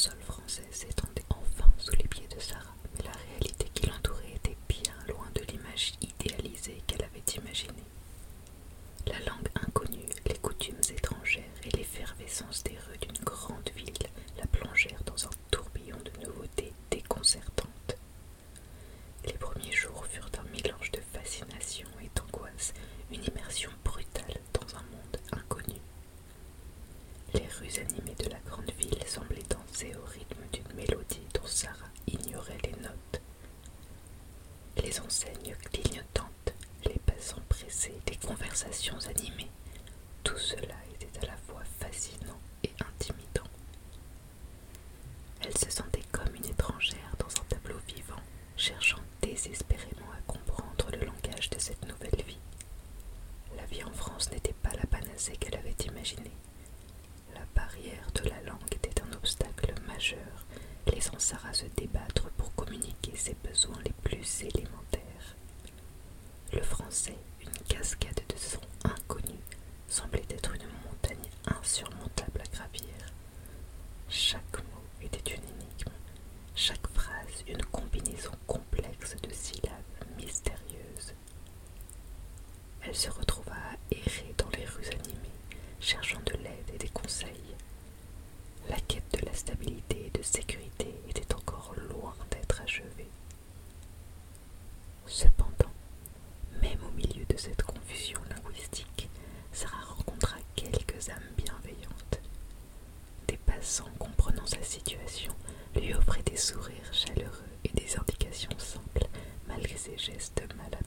Le sol français s'étendait enfin sous les pieds de Sarah, mais la réalité qui l'entourait était bien loin de l'image idéalisée qu'elle avait imaginée. La langue inconnue, les coutumes étrangères et l'effervescence des rues d'une grande ville la plongèrent dans un tourbillon de nouveautés déconcertantes. Les premiers jours furent un mélange de fascination et d'angoisse, une immersion rues animées de la grande ville semblaient danser au rythme d'une mélodie dont Sarah ignorait les notes. Les enseignes clignotantes, les passants pressés, les conversations animées, tout cela était à la fois fascinant et intimidant. Elle se sentait comme une étrangère dans un tableau vivant, cherchant désespérément à comprendre le langage de cette nouvelle vie. La vie en France n'était pas la panacée qu'elle avait imaginée. De la langue était un obstacle majeur, laissant Sarah se débattre pour communiquer ses besoins les plus élémentaires. Le français, une cascade de sons inconnus, semblait être une montagne insurmontable à gravir. Chaque mot était une énigme, chaque phrase une combinaison complexe de syllabes mystérieuses. Elle se retrouva à errer la stabilité et de sécurité était encore loin d'être achevée. Cependant, même au milieu de cette confusion linguistique, Sarah rencontra quelques âmes bienveillantes. Des passants comprenant sa situation lui offraient des sourires chaleureux et des indications simples malgré ses gestes maladroits.